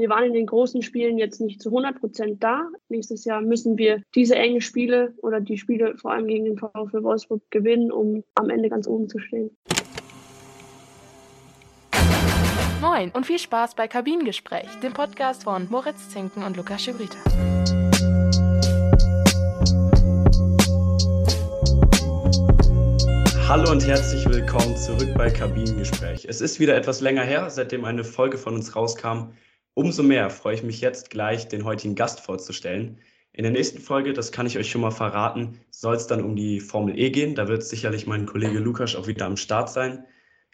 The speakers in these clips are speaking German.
wir waren in den großen Spielen jetzt nicht zu 100 Prozent da. Nächstes Jahr müssen wir diese enge Spiele oder die Spiele vor allem gegen den VfL Wolfsburg gewinnen, um am Ende ganz oben zu stehen. Moin und viel Spaß bei Kabinengespräch, dem Podcast von Moritz Zinken und Lukas Schibrita. Hallo und herzlich willkommen zurück bei Kabinengespräch. Es ist wieder etwas länger her, seitdem eine Folge von uns rauskam. Umso mehr freue ich mich jetzt gleich, den heutigen Gast vorzustellen. In der nächsten Folge, das kann ich euch schon mal verraten, soll es dann um die Formel E gehen. Da wird sicherlich mein Kollege Lukas auch wieder am Start sein.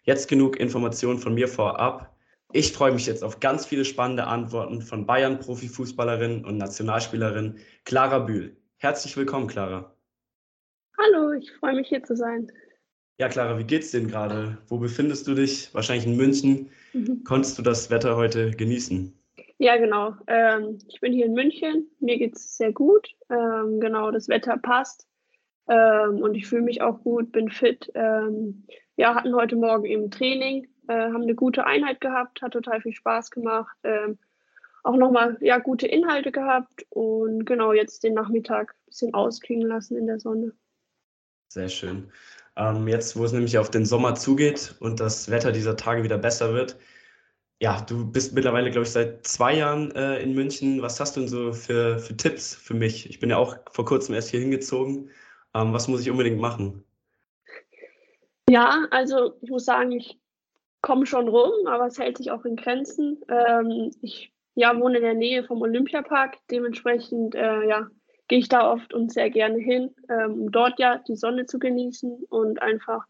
Jetzt genug Informationen von mir vorab. Ich freue mich jetzt auf ganz viele spannende Antworten von Bayern-Profifußballerin und Nationalspielerin Clara Bühl. Herzlich willkommen, Clara. Hallo, ich freue mich hier zu sein. Ja, Clara, wie geht's denn gerade? Wo befindest du dich? Wahrscheinlich in München. Mhm. Konntest du das Wetter heute genießen? Ja, genau. Ähm, ich bin hier in München. Mir geht's sehr gut. Ähm, genau, das Wetter passt. Ähm, und ich fühle mich auch gut, bin fit. Ähm, ja, hatten heute Morgen eben Training äh, haben eine gute Einheit gehabt, hat total viel Spaß gemacht. Ähm, auch nochmal ja, gute Inhalte gehabt und genau jetzt den Nachmittag ein bisschen ausklingen lassen in der Sonne. Sehr schön. Ähm, jetzt, wo es nämlich auf den Sommer zugeht und das Wetter dieser Tage wieder besser wird, ja, du bist mittlerweile, glaube ich, seit zwei Jahren äh, in München. Was hast du denn so für, für Tipps für mich? Ich bin ja auch vor kurzem erst hier hingezogen. Ähm, was muss ich unbedingt machen? Ja, also ich muss sagen, ich komme schon rum, aber es hält sich auch in Grenzen. Ähm, ich ja, wohne in der Nähe vom Olympiapark, dementsprechend äh, ja, gehe ich da oft und sehr gerne hin, ähm, um dort ja die Sonne zu genießen und einfach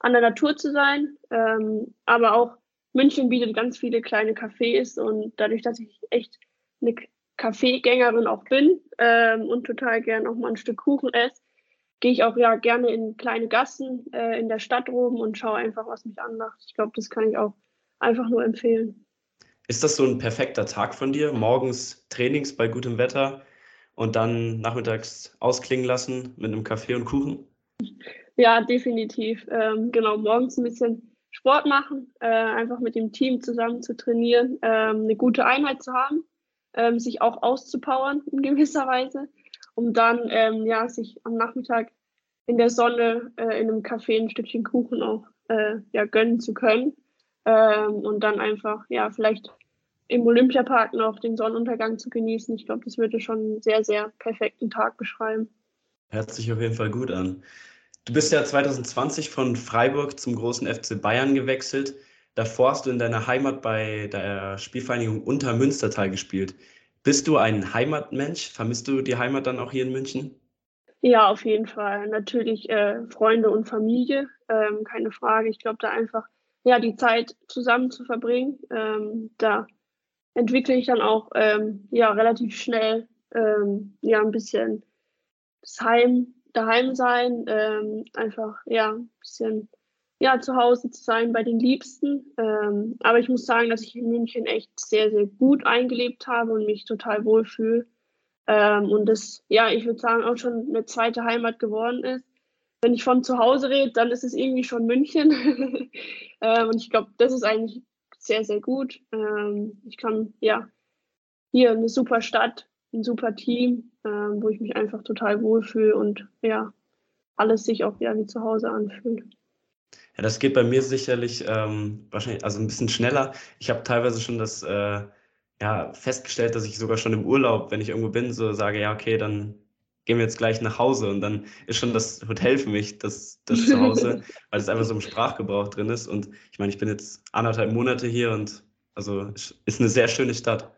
an der Natur zu sein. Ähm, aber auch München bietet ganz viele kleine Cafés und dadurch, dass ich echt eine Kaffeegängerin auch bin ähm, und total gerne auch mal ein Stück Kuchen esse, gehe ich auch ja gerne in kleine Gassen äh, in der Stadt oben und schaue einfach, was mich anmacht. Ich glaube, das kann ich auch einfach nur empfehlen. Ist das so ein perfekter Tag von dir? Morgens Trainings bei gutem Wetter und dann nachmittags ausklingen lassen mit einem Kaffee und Kuchen? Ja, definitiv. Ähm, genau, morgens ein bisschen Sport machen, äh, einfach mit dem Team zusammen zu trainieren, ähm, eine gute Einheit zu haben, ähm, sich auch auszupowern in gewisser Weise um dann ähm, ja, sich am Nachmittag in der Sonne äh, in einem Café ein Stückchen Kuchen auch äh, ja, gönnen zu können. Ähm, und dann einfach, ja, vielleicht im Olympiapark noch den Sonnenuntergang zu genießen. Ich glaube, das würde schon einen sehr, sehr perfekten Tag beschreiben. Hört sich auf jeden Fall gut an. Du bist ja 2020 von Freiburg zum großen FC Bayern gewechselt. Davor hast du in deiner Heimat bei der Spielvereinigung Untermünstertal gespielt. Bist du ein Heimatmensch? Vermisst du die Heimat dann auch hier in München? Ja, auf jeden Fall. Natürlich äh, Freunde und Familie, ähm, keine Frage. Ich glaube, da einfach ja die Zeit zusammen zu verbringen, ähm, da entwickle ich dann auch ähm, ja relativ schnell ähm, ja ein bisschen das Heim, daheim sein, ähm, einfach ja ein bisschen ja, zu Hause zu sein bei den Liebsten. Ähm, aber ich muss sagen, dass ich in München echt sehr, sehr gut eingelebt habe und mich total wohlfühle. Ähm, und das, ja, ich würde sagen, auch schon eine zweite Heimat geworden ist. Wenn ich von zu Hause rede, dann ist es irgendwie schon München. ähm, und ich glaube, das ist eigentlich sehr, sehr gut. Ähm, ich kann, ja, hier eine super Stadt, ein super Team, ähm, wo ich mich einfach total wohlfühle und ja, alles sich auch ja wie zu Hause anfühlt. Ja, das geht bei mir sicherlich ähm, wahrscheinlich also ein bisschen schneller. Ich habe teilweise schon das äh, ja, festgestellt, dass ich sogar schon im Urlaub, wenn ich irgendwo bin, so sage, ja, okay, dann gehen wir jetzt gleich nach Hause und dann ist schon das Hotel für mich das, das Zuhause, weil es einfach so im Sprachgebrauch drin ist. Und ich meine, ich bin jetzt anderthalb Monate hier und also ist eine sehr schöne Stadt.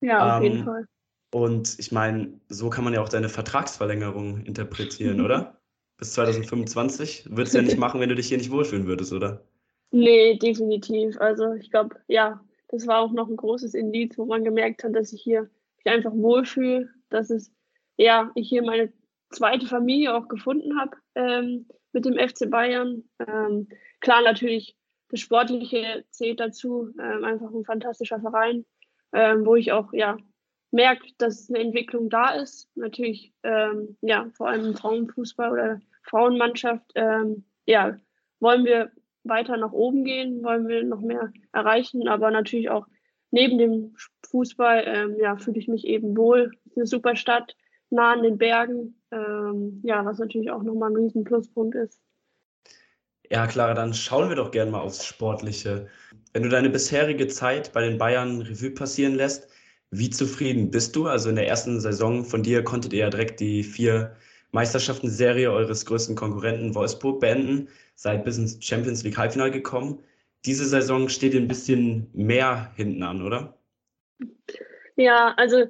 Ja, auf ähm, jeden Fall. Und ich meine, so kann man ja auch deine Vertragsverlängerung interpretieren, oder? bis 2025. Würdest du ja nicht machen, wenn du dich hier nicht wohlfühlen würdest, oder? Nee, definitiv. Also ich glaube, ja, das war auch noch ein großes Indiz, wo man gemerkt hat, dass ich hier mich einfach wohlfühle, dass es, ja, ich hier meine zweite Familie auch gefunden habe ähm, mit dem FC Bayern. Ähm, klar, natürlich, das Sportliche zählt dazu, ähm, einfach ein fantastischer Verein, ähm, wo ich auch, ja, merkt, dass eine Entwicklung da ist. Natürlich, ähm, ja, vor allem im Frauenfußball oder Frauenmannschaft, ähm, ja, wollen wir weiter nach oben gehen, wollen wir noch mehr erreichen, aber natürlich auch neben dem Fußball ja, fühle ich mich eben wohl. Ist eine super Stadt, nah an den Bergen, ähm, ja, was natürlich auch nochmal ein riesen Pluspunkt ist. Ja, Clara, dann schauen wir doch gerne mal aufs Sportliche. Wenn du deine bisherige Zeit bei den Bayern Revue passieren lässt, wie zufrieden bist du? Also in der ersten Saison von dir konntet ihr ja direkt die vier Meisterschaften-Serie eures größten Konkurrenten Wolfsburg beenden, seid bis ins Champions League Halbfinale gekommen. Diese Saison steht ein bisschen mehr hinten an, oder? Ja, also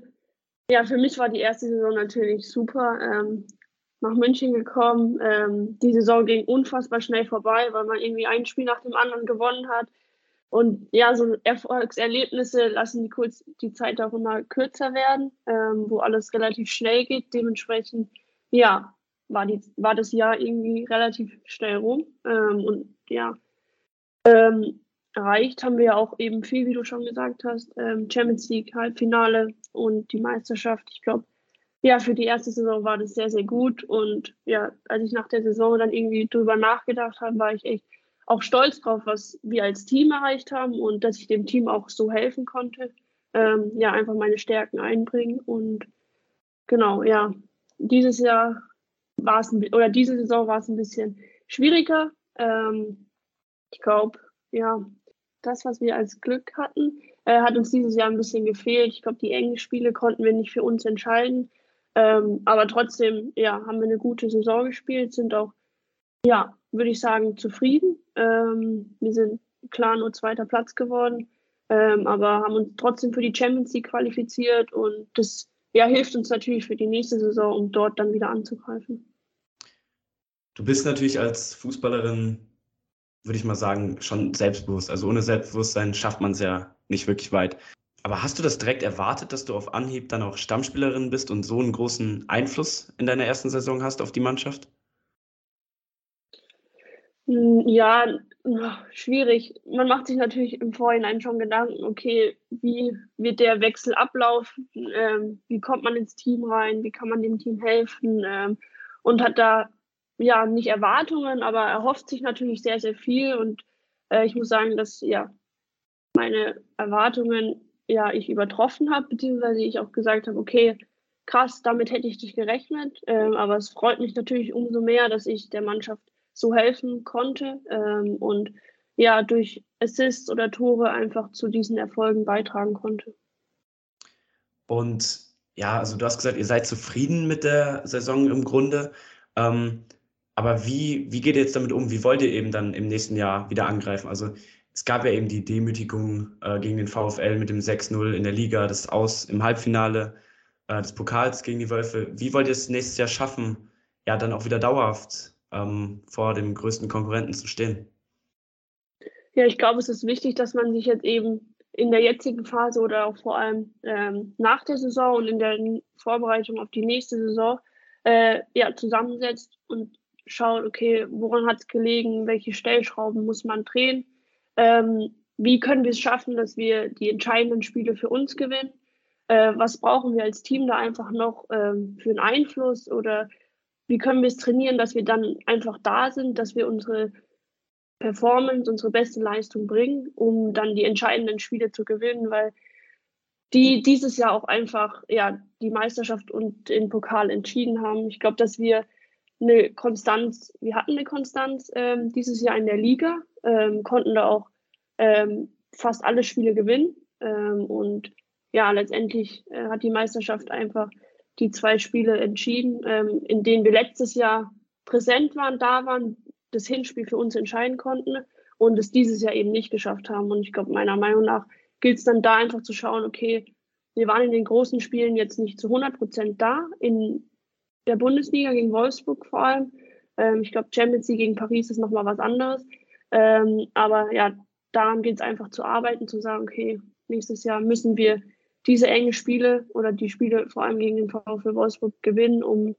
ja, für mich war die erste Saison natürlich super. Ähm, nach München gekommen. Ähm, die Saison ging unfassbar schnell vorbei, weil man irgendwie ein Spiel nach dem anderen gewonnen hat. Und ja, so Erfolgserlebnisse lassen die, kurz, die Zeit auch immer kürzer werden, ähm, wo alles relativ schnell geht. Dementsprechend, ja, war, die, war das Jahr irgendwie relativ schnell rum. Ähm, und ja, ähm, erreicht haben wir ja auch eben viel, wie du schon gesagt hast. Ähm, Champions League, Halbfinale und die Meisterschaft. Ich glaube, ja, für die erste Saison war das sehr, sehr gut. Und ja, als ich nach der Saison dann irgendwie drüber nachgedacht habe, war ich echt auch stolz drauf, was wir als Team erreicht haben und dass ich dem Team auch so helfen konnte. Ähm, ja, einfach meine Stärken einbringen. Und genau, ja, dieses Jahr war es, oder diese Saison war es ein bisschen schwieriger. Ähm, ich glaube, ja, das, was wir als Glück hatten, äh, hat uns dieses Jahr ein bisschen gefehlt. Ich glaube, die engen Spiele konnten wir nicht für uns entscheiden. Ähm, aber trotzdem, ja, haben wir eine gute Saison gespielt, sind auch, ja, würde ich sagen, zufrieden. Ähm, wir sind klar nur zweiter Platz geworden, ähm, aber haben uns trotzdem für die Champions League qualifiziert und das ja, hilft uns natürlich für die nächste Saison, um dort dann wieder anzugreifen. Du bist natürlich als Fußballerin, würde ich mal sagen, schon selbstbewusst. Also ohne Selbstbewusstsein schafft man es ja nicht wirklich weit. Aber hast du das direkt erwartet, dass du auf Anhieb dann auch Stammspielerin bist und so einen großen Einfluss in deiner ersten Saison hast auf die Mannschaft? Hm, ja, schwierig. Man macht sich natürlich im Vorhinein schon Gedanken, okay, wie wird der Wechsel ablaufen? Ähm, wie kommt man ins Team rein? Wie kann man dem Team helfen? Ähm, und hat da ja nicht Erwartungen, aber erhofft sich natürlich sehr, sehr viel. Und äh, ich muss sagen, dass ja meine Erwartungen ja, ich übertroffen habe, beziehungsweise ich auch gesagt habe, okay, krass, damit hätte ich nicht gerechnet. Ähm, aber es freut mich natürlich umso mehr, dass ich der Mannschaft so helfen konnte ähm, und ja, durch Assists oder Tore einfach zu diesen Erfolgen beitragen konnte. Und ja, also du hast gesagt, ihr seid zufrieden mit der Saison im Grunde. Ähm, aber wie, wie geht ihr jetzt damit um? Wie wollt ihr eben dann im nächsten Jahr wieder angreifen? Also es gab ja eben die Demütigung äh, gegen den VfL mit dem 6-0 in der Liga, das Aus im Halbfinale äh, des Pokals gegen die Wölfe. Wie wollt ihr es nächstes Jahr schaffen, ja, dann auch wieder dauerhaft ähm, vor dem größten Konkurrenten zu stehen? Ja, ich glaube, es ist wichtig, dass man sich jetzt eben in der jetzigen Phase oder auch vor allem ähm, nach der Saison und in der Vorbereitung auf die nächste Saison äh, ja, zusammensetzt und schaut, okay, woran hat es gelegen, welche Stellschrauben muss man drehen ähm, wie können wir es schaffen, dass wir die entscheidenden Spiele für uns gewinnen? Äh, was brauchen wir als Team da einfach noch ähm, für einen Einfluss? Oder wie können wir es trainieren, dass wir dann einfach da sind, dass wir unsere Performance, unsere beste Leistung bringen, um dann die entscheidenden Spiele zu gewinnen, weil die dieses Jahr auch einfach ja, die Meisterschaft und den Pokal entschieden haben. Ich glaube, dass wir eine Konstanz, wir hatten eine Konstanz ähm, dieses Jahr in der Liga, ähm, konnten da auch ähm, fast alle Spiele gewinnen. Ähm, und ja, letztendlich äh, hat die Meisterschaft einfach die zwei Spiele entschieden, ähm, in denen wir letztes Jahr präsent waren, da waren, das Hinspiel für uns entscheiden konnten und es dieses Jahr eben nicht geschafft haben. Und ich glaube, meiner Meinung nach gilt es dann da einfach zu schauen, okay, wir waren in den großen Spielen jetzt nicht zu 100 Prozent da, in der Bundesliga gegen Wolfsburg vor allem. Ähm, ich glaube, Champions League gegen Paris ist nochmal was anderes. Ähm, aber ja, daran geht es einfach zu arbeiten, zu sagen, okay, nächstes Jahr müssen wir diese engen Spiele oder die Spiele vor allem gegen den VfL Wolfsburg gewinnen, um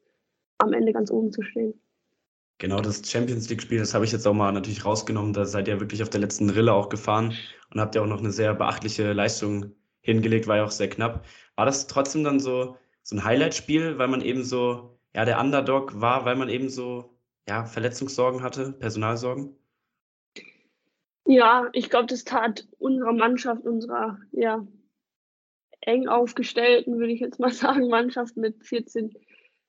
am Ende ganz oben zu stehen. Genau, das Champions League-Spiel, das habe ich jetzt auch mal natürlich rausgenommen. Da seid ihr wirklich auf der letzten Rille auch gefahren und habt ja auch noch eine sehr beachtliche Leistung hingelegt, war ja auch sehr knapp. War das trotzdem dann so, so ein Highlight-Spiel, weil man eben so ja, der Underdog war, weil man eben so ja, Verletzungssorgen hatte, Personalsorgen? Ja, ich glaube, das tat unserer Mannschaft, unserer ja, eng aufgestellten, würde ich jetzt mal sagen, Mannschaft mit 14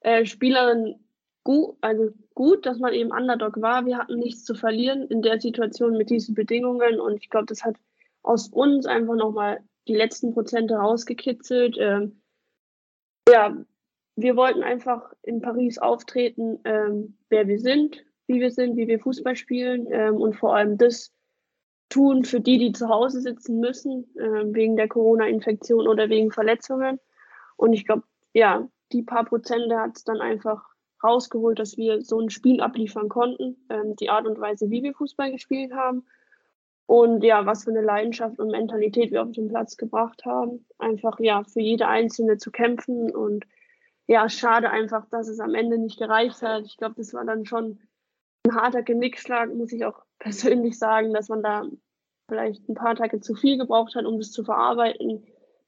äh, Spielerinnen gut, also gut, dass man eben Underdog war. Wir hatten nichts zu verlieren in der Situation mit diesen Bedingungen und ich glaube, das hat aus uns einfach nochmal die letzten Prozente rausgekitzelt. Ähm, ja, wir wollten einfach in Paris auftreten, ähm, wer wir sind, wie wir sind, wie wir Fußball spielen ähm, und vor allem das tun für die, die zu Hause sitzen müssen, äh, wegen der Corona-Infektion oder wegen Verletzungen. Und ich glaube, ja, die paar Prozente hat es dann einfach rausgeholt, dass wir so ein Spiel abliefern konnten, ähm, die Art und Weise, wie wir Fußball gespielt haben. Und ja, was für eine Leidenschaft und Mentalität wir auf den Platz gebracht haben. Einfach ja, für jede Einzelne zu kämpfen. Und ja, schade einfach, dass es am Ende nicht gereicht hat. Ich glaube, das war dann schon ein harter Genickschlag, muss ich auch persönlich sagen, dass man da vielleicht ein paar Tage zu viel gebraucht hat, um das zu verarbeiten.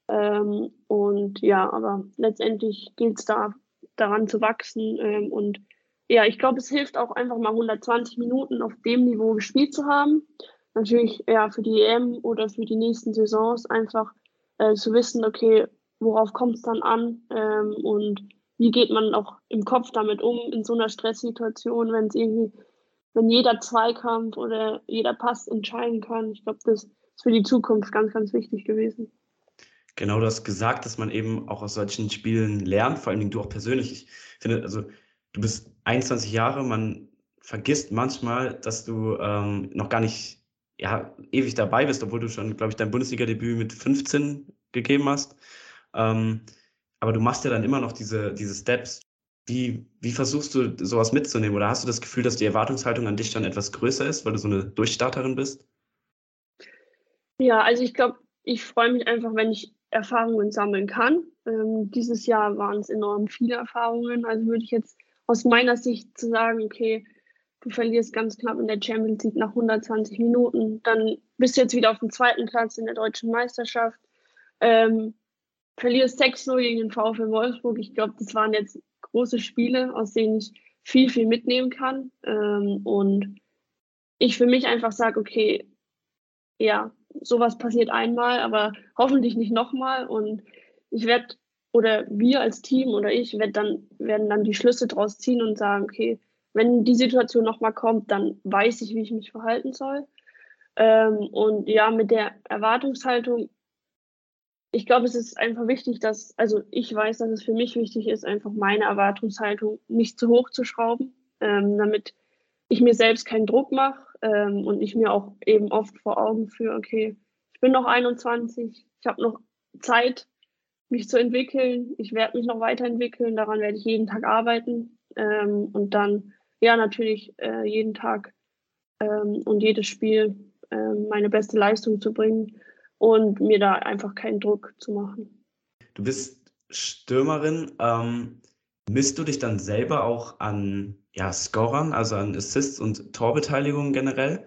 Ähm, und ja, aber letztendlich gilt es da daran zu wachsen. Ähm, und ja, ich glaube, es hilft auch einfach mal 120 Minuten auf dem Niveau gespielt zu haben. Natürlich ja für die EM oder für die nächsten Saisons einfach äh, zu wissen, okay, worauf kommt es dann an ähm, und wie geht man auch im Kopf damit um in so einer Stresssituation, wenn es irgendwie wenn jeder Zweikampf oder jeder Pass entscheiden kann. Ich glaube, das ist für die Zukunft ganz, ganz wichtig gewesen. Genau, du hast gesagt, dass man eben auch aus solchen Spielen lernt, vor allen Dingen du auch persönlich. Ich finde, also du bist 21 Jahre, man vergisst manchmal, dass du ähm, noch gar nicht ja, ewig dabei bist, obwohl du schon, glaube ich, dein Bundesliga-Debüt mit 15 gegeben hast. Ähm, aber du machst ja dann immer noch diese, diese Steps. Wie, wie versuchst du sowas mitzunehmen? Oder hast du das Gefühl, dass die Erwartungshaltung an dich dann etwas größer ist, weil du so eine Durchstarterin bist? Ja, also ich glaube, ich freue mich einfach, wenn ich Erfahrungen sammeln kann. Ähm, dieses Jahr waren es enorm viele Erfahrungen. Also würde ich jetzt aus meiner Sicht zu sagen, okay, du verlierst ganz knapp in der Champions League nach 120 Minuten, dann bist du jetzt wieder auf dem zweiten Platz in der deutschen Meisterschaft, ähm, verlierst 6-0 gegen den VfL Wolfsburg. Ich glaube, das waren jetzt große Spiele, aus denen ich viel, viel mitnehmen kann. Ähm, und ich für mich einfach sage, okay, ja, sowas passiert einmal, aber hoffentlich nicht nochmal. Und ich werde, oder wir als Team oder ich werd dann, werden dann die Schlüsse draus ziehen und sagen, okay, wenn die Situation nochmal kommt, dann weiß ich, wie ich mich verhalten soll. Ähm, und ja, mit der Erwartungshaltung ich glaube, es ist einfach wichtig, dass, also ich weiß, dass es für mich wichtig ist, einfach meine Erwartungshaltung nicht zu hoch zu schrauben, ähm, damit ich mir selbst keinen Druck mache ähm, und ich mir auch eben oft vor Augen führe, okay, ich bin noch 21, ich habe noch Zeit, mich zu entwickeln, ich werde mich noch weiterentwickeln, daran werde ich jeden Tag arbeiten ähm, und dann, ja, natürlich äh, jeden Tag ähm, und jedes Spiel äh, meine beste Leistung zu bringen und mir da einfach keinen Druck zu machen. Du bist Stürmerin. Ähm, misst du dich dann selber auch an ja, Scorern, also an Assists und Torbeteiligungen generell?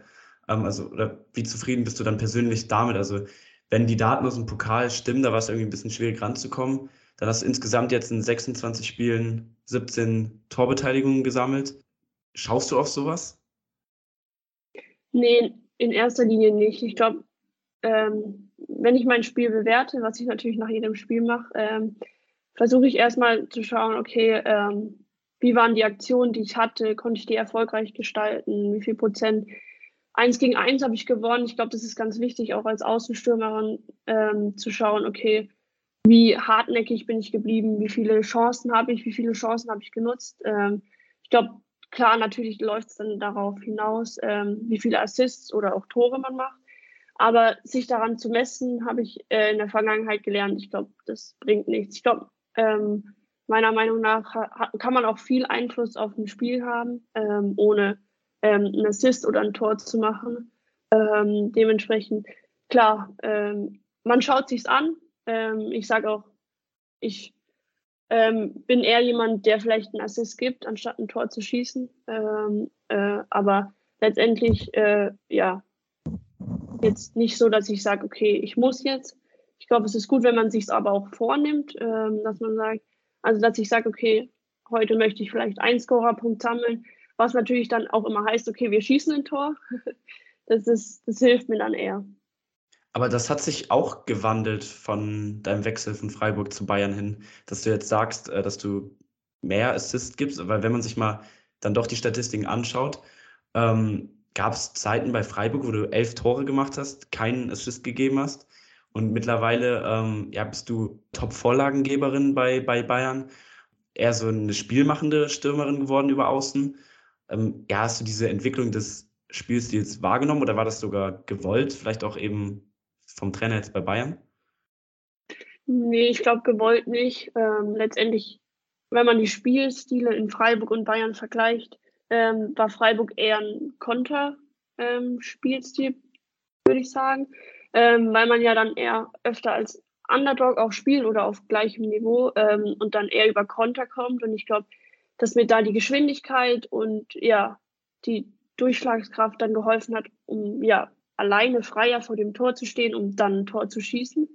Ähm, also, oder wie zufrieden bist du dann persönlich damit? Also, wenn die Daten aus dem Pokal stimmen, da war es irgendwie ein bisschen schwierig ranzukommen. Dann hast du insgesamt jetzt in 26 Spielen 17 Torbeteiligungen gesammelt. Schaust du auf sowas? Nee, in erster Linie nicht. Ich glaube, ähm, wenn ich mein Spiel bewerte, was ich natürlich nach jedem Spiel mache, ähm, versuche ich erstmal zu schauen, okay, ähm, wie waren die Aktionen, die ich hatte, konnte ich die erfolgreich gestalten, wie viel Prozent. Eins gegen eins habe ich gewonnen. Ich glaube, das ist ganz wichtig, auch als Außenstürmerin ähm, zu schauen, okay, wie hartnäckig bin ich geblieben, wie viele Chancen habe ich, wie viele Chancen habe ich genutzt. Ähm, ich glaube, klar, natürlich läuft es dann darauf hinaus, ähm, wie viele Assists oder auch Tore man macht. Aber sich daran zu messen, habe ich äh, in der Vergangenheit gelernt. Ich glaube, das bringt nichts. Ich glaube, ähm, meiner Meinung nach kann man auch viel Einfluss auf ein Spiel haben, ähm, ohne ähm, einen Assist oder ein Tor zu machen. Ähm, dementsprechend, klar, ähm, man schaut sich's an. Ähm, ich sage auch, ich ähm, bin eher jemand, der vielleicht einen Assist gibt, anstatt ein Tor zu schießen. Äh, aber letztendlich, äh, ja, jetzt nicht so, dass ich sage, okay, ich muss jetzt. Ich glaube, es ist gut, wenn man sich es aber auch vornimmt, ähm, dass man sagt, also dass ich sage, okay, heute möchte ich vielleicht einen Scorerpunkt sammeln, was natürlich dann auch immer heißt, okay, wir schießen ein Tor. das ist, das hilft mir dann eher. Aber das hat sich auch gewandelt von deinem Wechsel von Freiburg zu Bayern hin, dass du jetzt sagst, äh, dass du mehr Assists gibst, weil wenn man sich mal dann doch die Statistiken anschaut, ähm, gab es Zeiten bei Freiburg, wo du elf Tore gemacht hast, keinen Assist gegeben hast. Und mittlerweile ähm, ja, bist du Top-Vorlagengeberin bei, bei Bayern, eher so eine spielmachende Stürmerin geworden über Außen. Ähm, ja, hast du diese Entwicklung des Spielstils wahrgenommen oder war das sogar gewollt, vielleicht auch eben vom Trainer jetzt bei Bayern? Nee, ich glaube gewollt nicht. Ähm, letztendlich, wenn man die Spielstile in Freiburg und Bayern vergleicht, ähm, war Freiburg eher ein Konter-Spielstil, ähm, würde ich sagen, ähm, weil man ja dann eher öfter als Underdog auch spielt oder auf gleichem Niveau ähm, und dann eher über Konter kommt. Und ich glaube, dass mir da die Geschwindigkeit und ja, die Durchschlagskraft dann geholfen hat, um ja alleine freier vor dem Tor zu stehen, um dann ein Tor zu schießen.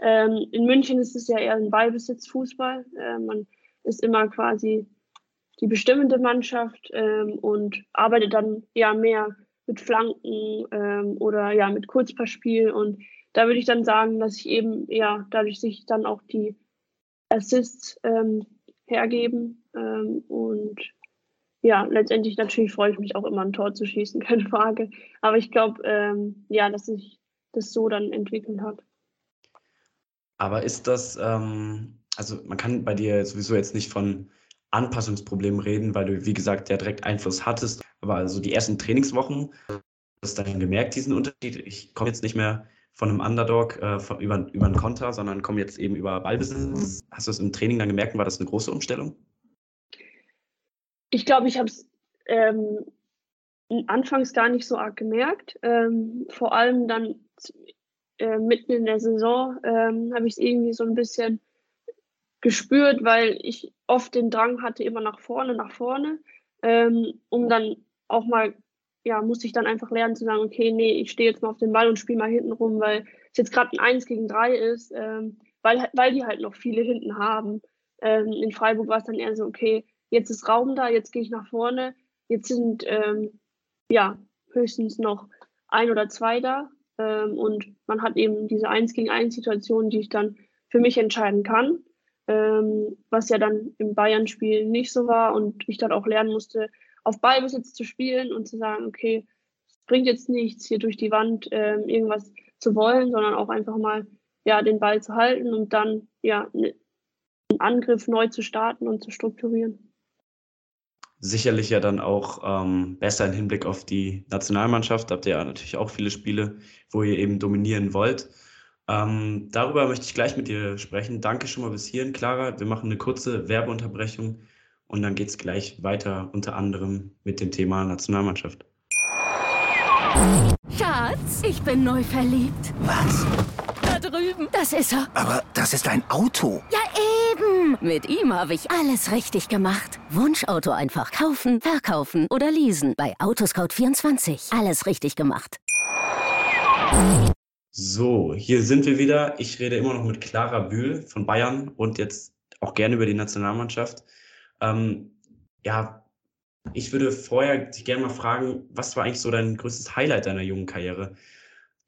Ähm, in München ist es ja eher ein Ballbesitzfußball. Äh, man ist immer quasi die bestimmende Mannschaft ähm, und arbeitet dann ja mehr mit Flanken ähm, oder ja mit Kurzpassspiel. Und da würde ich dann sagen, dass ich eben ja dadurch sich dann auch die Assists ähm, hergeben ähm, und ja, letztendlich natürlich freue ich mich auch immer ein Tor zu schießen, keine Frage. Aber ich glaube, ähm, ja, dass sich das so dann entwickelt hat. Aber ist das, ähm, also man kann bei dir sowieso jetzt nicht von Anpassungsproblemen reden, weil du, wie gesagt, ja direkt Einfluss hattest. Aber also die ersten Trainingswochen, hast du dann gemerkt, diesen Unterschied. Ich komme jetzt nicht mehr von einem Underdog äh, von, über, über einen Konter, sondern komme jetzt eben über Ballbesitz. Hast du es im Training dann gemerkt? War das eine große Umstellung? Ich glaube, ich habe es ähm, anfangs gar nicht so arg gemerkt. Ähm, vor allem dann äh, mitten in der Saison ähm, habe ich es irgendwie so ein bisschen gespürt, weil ich oft den Drang hatte, immer nach vorne, nach vorne, ähm, um dann auch mal, ja, musste ich dann einfach lernen zu sagen, okay, nee, ich stehe jetzt mal auf den Ball und spiele mal hinten rum, weil es jetzt gerade ein 1 gegen 3 ist, ähm, weil, weil die halt noch viele hinten haben. Ähm, in Freiburg war es dann eher so, okay, jetzt ist Raum da, jetzt gehe ich nach vorne, jetzt sind ähm, ja höchstens noch ein oder zwei da ähm, und man hat eben diese Eins gegen eins Situation, die ich dann für mich entscheiden kann, ähm, was ja dann im Bayern-Spiel nicht so war und ich dann auch lernen musste, auf Ballbesitz zu spielen und zu sagen, okay, es bringt jetzt nichts, hier durch die Wand ähm, irgendwas zu wollen, sondern auch einfach mal ja den Ball zu halten und dann ja ne, einen Angriff neu zu starten und zu strukturieren sicherlich ja dann auch ähm, besser im Hinblick auf die Nationalmannschaft. Da habt ihr ja natürlich auch viele Spiele, wo ihr eben dominieren wollt. Ähm, darüber möchte ich gleich mit dir sprechen. Danke schon mal bis hierhin, Clara. Wir machen eine kurze Werbeunterbrechung und dann geht es gleich weiter, unter anderem mit dem Thema Nationalmannschaft. Schatz, ich bin neu verliebt. Was? Da drüben. Das ist er. Aber das ist ein Auto. Ja, eben. Mit ihm habe ich alles richtig gemacht. Wunschauto einfach kaufen, verkaufen oder leasen. Bei Autoscout24. Alles richtig gemacht. So, hier sind wir wieder. Ich rede immer noch mit Clara Bühl von Bayern und jetzt auch gerne über die Nationalmannschaft. Ähm, ja, ich würde vorher dich gerne mal fragen, was war eigentlich so dein größtes Highlight deiner jungen Karriere?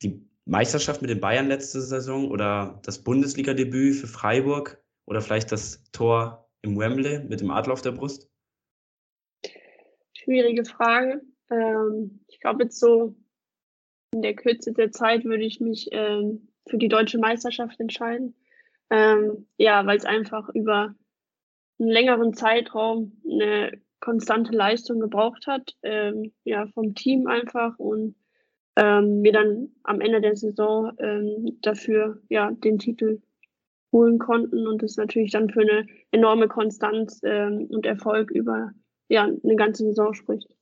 Die Meisterschaft mit den Bayern letzte Saison oder das Bundesliga-Debüt für Freiburg oder vielleicht das Tor im Wembley mit dem Adler auf der Brust? Schwierige Frage. Ähm, ich glaube, jetzt so in der Kürze der Zeit würde ich mich ähm, für die deutsche Meisterschaft entscheiden. Ähm, ja, weil es einfach über einen längeren Zeitraum eine konstante Leistung gebraucht hat, ähm, ja, vom Team einfach und ähm, wir dann am Ende der Saison ähm, dafür ja den Titel holen konnten und das natürlich dann für eine enorme Konstanz ähm, und Erfolg über ja eine ganze Saison spricht.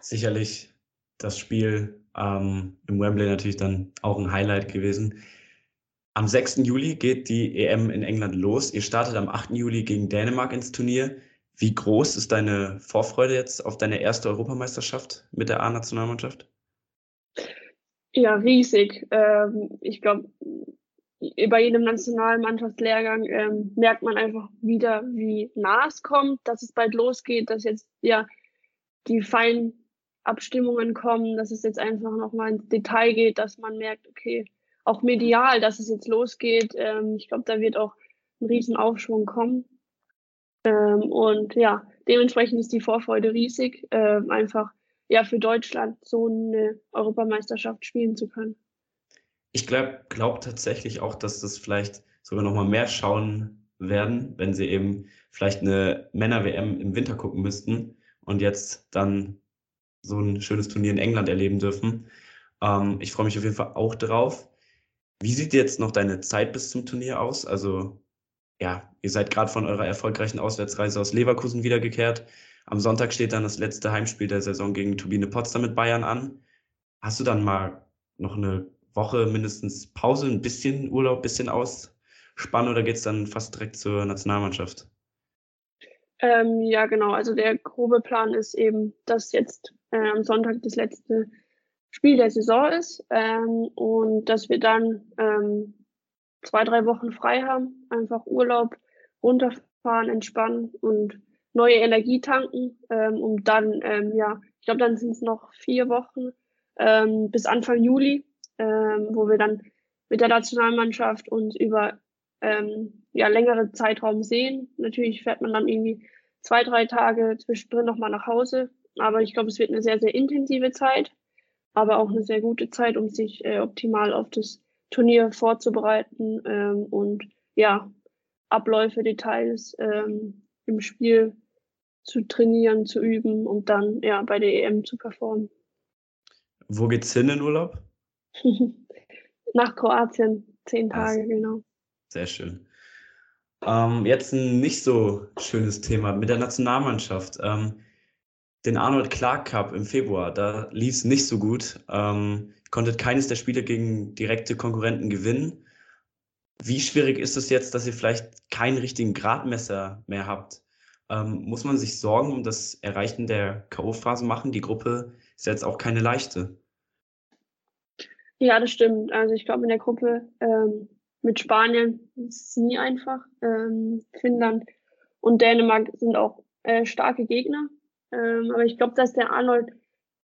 Sicherlich das Spiel ähm, im Wembley natürlich dann auch ein Highlight gewesen. Am 6. Juli geht die EM in England los. Ihr startet am 8. Juli gegen Dänemark ins Turnier. Wie groß ist deine Vorfreude jetzt auf deine erste Europameisterschaft mit der A-Nationalmannschaft? Ja, riesig. Ähm, ich glaube, bei jedem Nationalmannschaftslehrgang ähm, merkt man einfach wieder, wie nah es kommt, dass es bald losgeht, dass jetzt ja die feinen Abstimmungen kommen, dass es jetzt einfach nochmal ins Detail geht, dass man merkt, okay, auch medial, dass es jetzt losgeht. Ähm, ich glaube, da wird auch ein Riesenaufschwung kommen. Ähm, und ja, dementsprechend ist die Vorfreude riesig, ähm, einfach ja für Deutschland so eine Europameisterschaft spielen zu können. Ich glaube glaub tatsächlich auch, dass das vielleicht sogar noch mal mehr schauen werden, wenn sie eben vielleicht eine Männer-WM im Winter gucken müssten und jetzt dann so ein schönes Turnier in England erleben dürfen. Ähm, ich freue mich auf jeden Fall auch drauf. Wie sieht jetzt noch deine Zeit bis zum Turnier aus? Also ja, ihr seid gerade von eurer erfolgreichen Auswärtsreise aus Leverkusen wiedergekehrt. Am Sonntag steht dann das letzte Heimspiel der Saison gegen Turbine Potsdam mit Bayern an. Hast du dann mal noch eine Woche mindestens Pause, ein bisschen Urlaub, ein bisschen ausspannen oder geht es dann fast direkt zur Nationalmannschaft? Ähm, ja, genau. Also der grobe Plan ist eben, dass jetzt äh, am Sonntag das letzte Spiel der Saison ist ähm, und dass wir dann ähm, zwei, drei Wochen frei haben, einfach Urlaub, runterfahren, entspannen und neue Energie tanken, ähm, um dann, ähm, ja, ich glaube, dann sind es noch vier Wochen ähm, bis Anfang Juli, ähm, wo wir dann mit der Nationalmannschaft uns über ähm, ja, längere Zeitraum sehen. Natürlich fährt man dann irgendwie zwei, drei Tage zwischendrin nochmal nach Hause. Aber ich glaube, es wird eine sehr, sehr intensive Zeit, aber auch eine sehr gute Zeit, um sich äh, optimal auf das Turnier vorzubereiten ähm, und ja, Abläufe, Details ähm, im Spiel zu trainieren, zu üben und dann ja bei der EM zu performen. Wo geht's hin in Urlaub? Nach Kroatien, zehn Tage, also, genau. Sehr schön. Ähm, jetzt ein nicht so schönes Thema mit der Nationalmannschaft. Ähm, den Arnold Clark Cup im Februar, da lief es nicht so gut. Ähm, konntet keines der Spiele gegen direkte Konkurrenten gewinnen. Wie schwierig ist es jetzt, dass ihr vielleicht keinen richtigen Gradmesser mehr habt? Ähm, muss man sich Sorgen um das Erreichen der K.O.-Phase machen? Die Gruppe ist jetzt auch keine leichte. Ja, das stimmt. Also ich glaube, in der Gruppe ähm, mit Spanien ist es nie einfach. Ähm, Finnland und Dänemark sind auch äh, starke Gegner. Ähm, aber ich glaube, dass der Arnold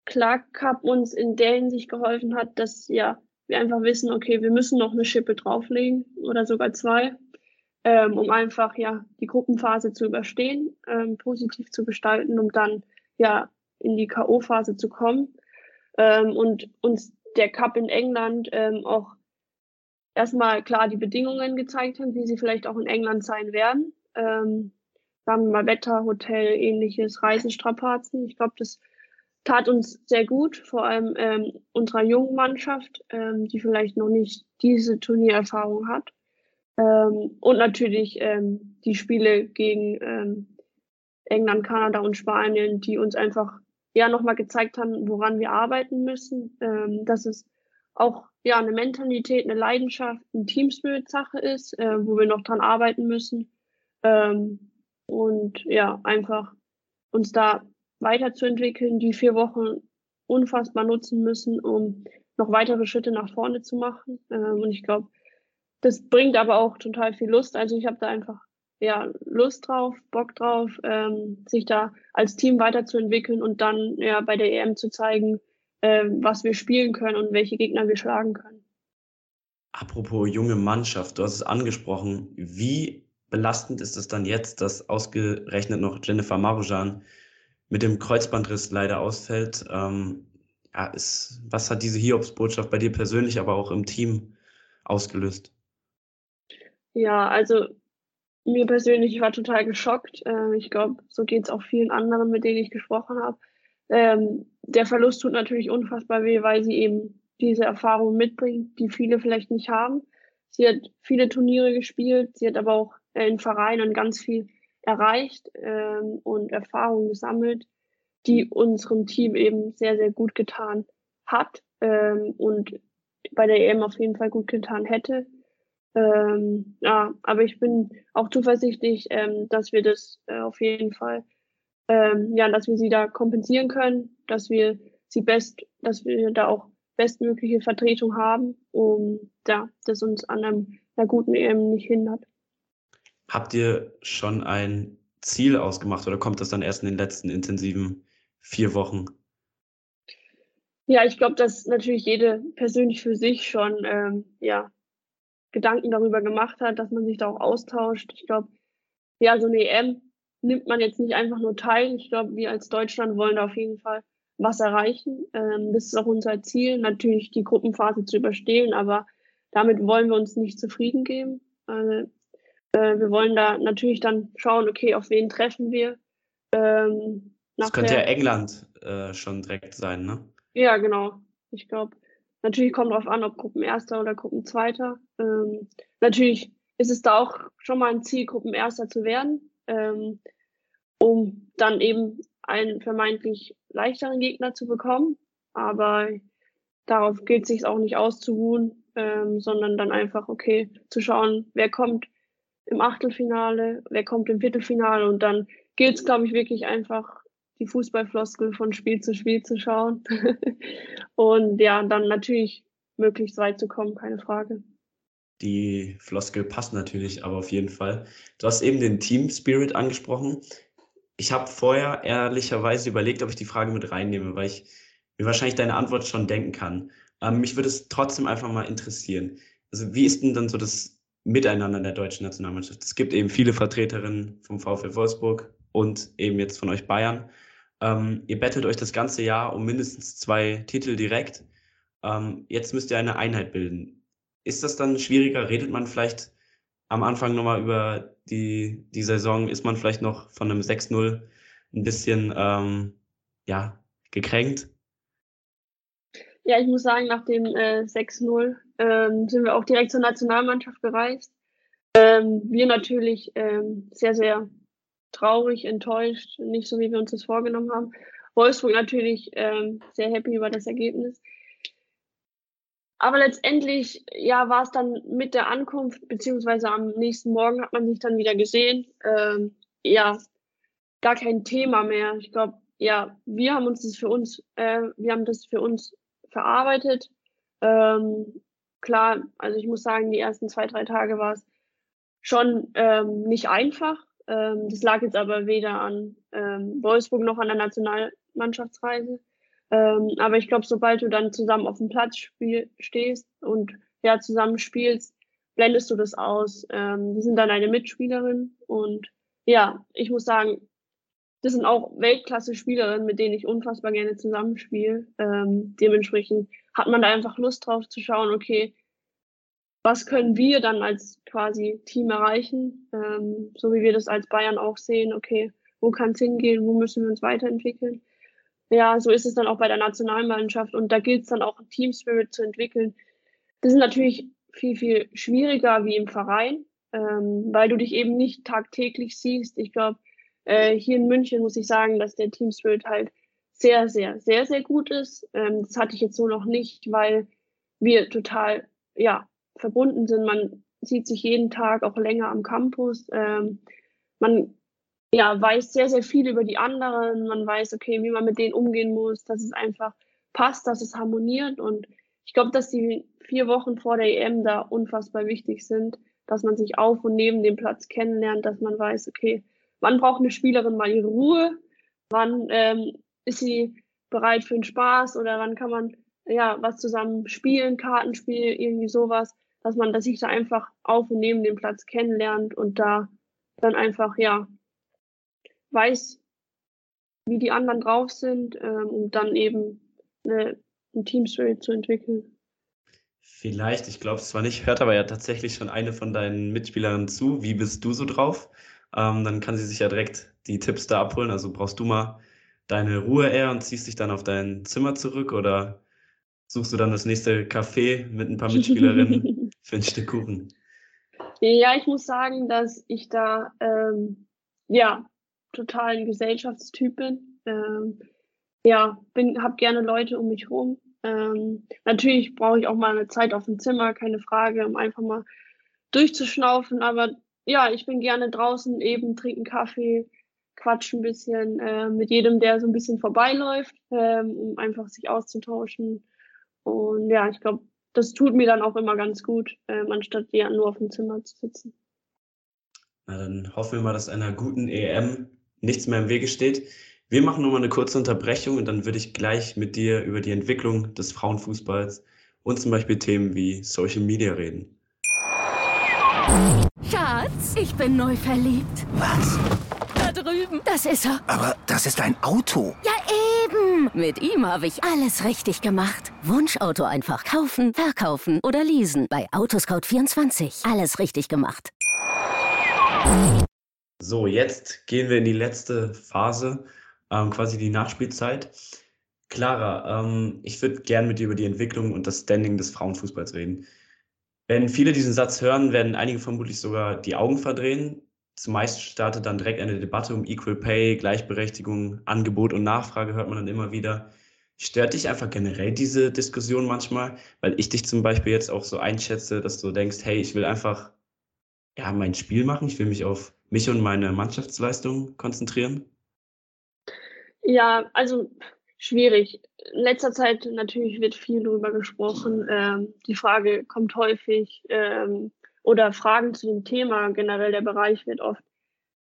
Clark Cup uns in der Hinsicht geholfen hat, dass ja wir einfach wissen, okay, wir müssen noch eine Schippe drauflegen oder sogar zwei, ähm, um einfach ja die Gruppenphase zu überstehen, ähm, positiv zu gestalten, um dann ja in die K.O.-Phase zu kommen. Ähm, und uns der Cup in England ähm, auch erstmal klar die Bedingungen gezeigt haben, wie sie vielleicht auch in England sein werden. Sagen wir mal Wetter, Hotel, ähnliches, Reisestrapazen. Ich glaube, das tat uns sehr gut, vor allem ähm, unserer jungen Mannschaft, ähm, die vielleicht noch nicht diese Turniererfahrung hat. Ähm, und natürlich ähm, die Spiele gegen ähm, England, Kanada und Spanien, die uns einfach ja nochmal gezeigt haben, woran wir arbeiten müssen, ähm, dass es auch ja eine Mentalität, eine Leidenschaft, eine Teamspirit-Sache ist, äh, wo wir noch dran arbeiten müssen. Ähm, und ja, einfach uns da weiterzuentwickeln, die vier Wochen unfassbar nutzen müssen, um noch weitere Schritte nach vorne zu machen. Ähm, und ich glaube, das bringt aber auch total viel Lust. Also ich habe da einfach ja Lust drauf, Bock drauf, ähm, sich da als Team weiterzuentwickeln und dann ja bei der EM zu zeigen, äh, was wir spielen können und welche Gegner wir schlagen können. Apropos junge Mannschaft, du hast es angesprochen. Wie belastend ist es dann jetzt, dass ausgerechnet noch Jennifer Marujan mit dem Kreuzbandriss leider ausfällt? Ähm, ja, ist, was hat diese Hiobsbotschaft bei dir persönlich, aber auch im Team ausgelöst? Ja, also mir persönlich war total geschockt. Äh, ich glaube, so geht es auch vielen anderen, mit denen ich gesprochen habe. Ähm, der Verlust tut natürlich unfassbar weh, weil sie eben diese Erfahrung mitbringt, die viele vielleicht nicht haben. Sie hat viele Turniere gespielt, sie hat aber auch in Vereinen ganz viel erreicht ähm, und Erfahrungen gesammelt, die unserem Team eben sehr, sehr gut getan hat ähm, und bei der EM auf jeden Fall gut getan hätte. Ähm, ja, aber ich bin auch zuversichtlich, ähm, dass wir das äh, auf jeden Fall, ähm, ja, dass wir sie da kompensieren können, dass wir sie best, dass wir da auch bestmögliche Vertretung haben, um ja, das uns an einem, einer guten EM nicht hindert. Habt ihr schon ein Ziel ausgemacht oder kommt das dann erst in den letzten intensiven vier Wochen? Ja, ich glaube, dass natürlich jede persönlich für sich schon ähm, ja, Gedanken darüber gemacht hat, dass man sich da auch austauscht. Ich glaube, ja, so eine EM nimmt man jetzt nicht einfach nur teil. Ich glaube, wir als Deutschland wollen da auf jeden Fall was erreichen. Ähm, das ist auch unser Ziel, natürlich die Gruppenphase zu überstehen, aber damit wollen wir uns nicht zufrieden geben. Äh, äh, wir wollen da natürlich dann schauen, okay, auf wen treffen wir. Ähm, das könnte ja England äh, schon direkt sein, ne? Ja, genau. Ich glaube, natürlich kommt darauf an, ob Gruppenerster oder Gruppenzweiter. Ähm, natürlich ist es da auch schon mal ein Ziel, Gruppenerster zu werden, ähm, um dann eben einen vermeintlich leichteren Gegner zu bekommen. Aber darauf gilt es sich auch nicht auszuruhen, ähm, sondern dann einfach, okay, zu schauen, wer kommt im Achtelfinale, wer kommt im Viertelfinale und dann gilt es, glaube ich, wirklich einfach die Fußballfloskel von Spiel zu Spiel zu schauen und ja, dann natürlich möglichst weit zu kommen, keine Frage. Die Floskel passt natürlich, aber auf jeden Fall. Du hast eben den Team Spirit angesprochen. Ich habe vorher ehrlicherweise überlegt, ob ich die Frage mit reinnehme, weil ich mir wahrscheinlich deine Antwort schon denken kann. Ähm, mich würde es trotzdem einfach mal interessieren. Also wie ist denn dann so das Miteinander der deutschen Nationalmannschaft? Es gibt eben viele Vertreterinnen vom VfL Wolfsburg und eben jetzt von euch Bayern. Ähm, ihr bettelt euch das ganze Jahr um mindestens zwei Titel direkt. Ähm, jetzt müsst ihr eine Einheit bilden. Ist das dann schwieriger? Redet man vielleicht am Anfang nochmal über die, die Saison? Ist man vielleicht noch von einem 6-0 ein bisschen ähm, ja, gekränkt? Ja, ich muss sagen, nach dem äh, 6-0 ähm, sind wir auch direkt zur Nationalmannschaft gereist. Ähm, wir natürlich ähm, sehr, sehr traurig, enttäuscht, nicht so, wie wir uns das vorgenommen haben. Wolfsburg natürlich ähm, sehr happy über das Ergebnis. Aber letztendlich, ja, war es dann mit der Ankunft, beziehungsweise am nächsten Morgen hat man sich dann wieder gesehen. Ähm, ja, gar kein Thema mehr. Ich glaube, ja, wir haben uns das für uns, äh, wir haben das für uns verarbeitet. Ähm, klar, also ich muss sagen, die ersten zwei, drei Tage war es schon ähm, nicht einfach. Ähm, das lag jetzt aber weder an ähm, Wolfsburg noch an der Nationalmannschaftsreise. Ähm, aber ich glaube, sobald du dann zusammen auf dem Platz spiel, stehst und ja, zusammen spielst, blendest du das aus. Ähm, die sind dann eine Mitspielerin und ja, ich muss sagen, das sind auch Weltklasse-Spielerinnen, mit denen ich unfassbar gerne zusammenspiele. Ähm, dementsprechend hat man da einfach Lust drauf zu schauen, okay, was können wir dann als quasi Team erreichen, ähm, so wie wir das als Bayern auch sehen, okay, wo kann es hingehen, wo müssen wir uns weiterentwickeln. Ja, so ist es dann auch bei der Nationalmannschaft und da gilt es dann auch, Team Spirit zu entwickeln. Das ist natürlich viel, viel schwieriger wie im Verein, ähm, weil du dich eben nicht tagtäglich siehst. Ich glaube, äh, hier in München muss ich sagen, dass der Team Spirit halt sehr, sehr, sehr, sehr gut ist. Ähm, das hatte ich jetzt so noch nicht, weil wir total, ja, verbunden sind. Man sieht sich jeden Tag auch länger am Campus. Ähm, man ja, weiß sehr, sehr viel über die anderen. Man weiß, okay, wie man mit denen umgehen muss, dass es einfach passt, dass es harmoniert. Und ich glaube, dass die vier Wochen vor der EM da unfassbar wichtig sind, dass man sich auf und neben dem Platz kennenlernt, dass man weiß, okay, wann braucht eine Spielerin mal ihre Ruhe, wann ähm, ist sie bereit für den Spaß oder wann kann man ja was zusammen spielen, Kartenspiel, irgendwie sowas dass man sich da einfach auf und neben dem Platz kennenlernt und da dann einfach, ja, weiß, wie die anderen drauf sind, ähm, um dann eben eine, ein Team Spirit zu entwickeln. Vielleicht, ich glaube es zwar nicht, hört aber ja tatsächlich schon eine von deinen Mitspielerinnen zu. Wie bist du so drauf? Ähm, dann kann sie sich ja direkt die Tipps da abholen. Also brauchst du mal deine Ruhe eher und ziehst dich dann auf dein Zimmer zurück oder suchst du dann das nächste Café mit ein paar Mitspielerinnen für ein Stück Kuchen? Ja, ich muss sagen, dass ich da ähm, ja total ein Gesellschaftstyp bin. Ähm, ja, bin, habe gerne Leute um mich rum. Ähm, natürlich brauche ich auch mal eine Zeit auf dem Zimmer, keine Frage, um einfach mal durchzuschnaufen. Aber ja, ich bin gerne draußen eben, trinken Kaffee, quatschen ein bisschen äh, mit jedem, der so ein bisschen vorbeiläuft, ähm, um einfach sich auszutauschen. Und ja, ich glaube, das tut mir dann auch immer ganz gut, ähm, anstatt ja nur auf dem Zimmer zu sitzen. Na, dann hoffen wir mal, dass einer guten EM nichts mehr im Wege steht. Wir machen nochmal eine kurze Unterbrechung und dann würde ich gleich mit dir über die Entwicklung des Frauenfußballs und zum Beispiel Themen wie Social Media reden. Schatz, ich bin neu verliebt. Was? Da drüben. Das ist er. Aber das ist ein Auto. Ja, eben. Mit ihm habe ich alles richtig gemacht. Wunschauto einfach kaufen, verkaufen oder leasen. Bei Autoscout24. Alles richtig gemacht. So, jetzt gehen wir in die letzte Phase ähm, quasi die Nachspielzeit. Clara, ähm, ich würde gerne mit dir über die Entwicklung und das Standing des Frauenfußballs reden. Wenn viele diesen Satz hören, werden einige vermutlich sogar die Augen verdrehen. Zumeist startet dann direkt eine Debatte um Equal Pay, Gleichberechtigung, Angebot und Nachfrage hört man dann immer wieder. Stört dich einfach generell diese Diskussion manchmal? Weil ich dich zum Beispiel jetzt auch so einschätze, dass du denkst, hey, ich will einfach ja, mein Spiel machen, ich will mich auf mich und meine Mannschaftsleistung konzentrieren. Ja, also schwierig. In letzter Zeit natürlich wird viel darüber gesprochen. Ähm, die Frage kommt häufig ähm, oder Fragen zu dem Thema generell. Der Bereich wird oft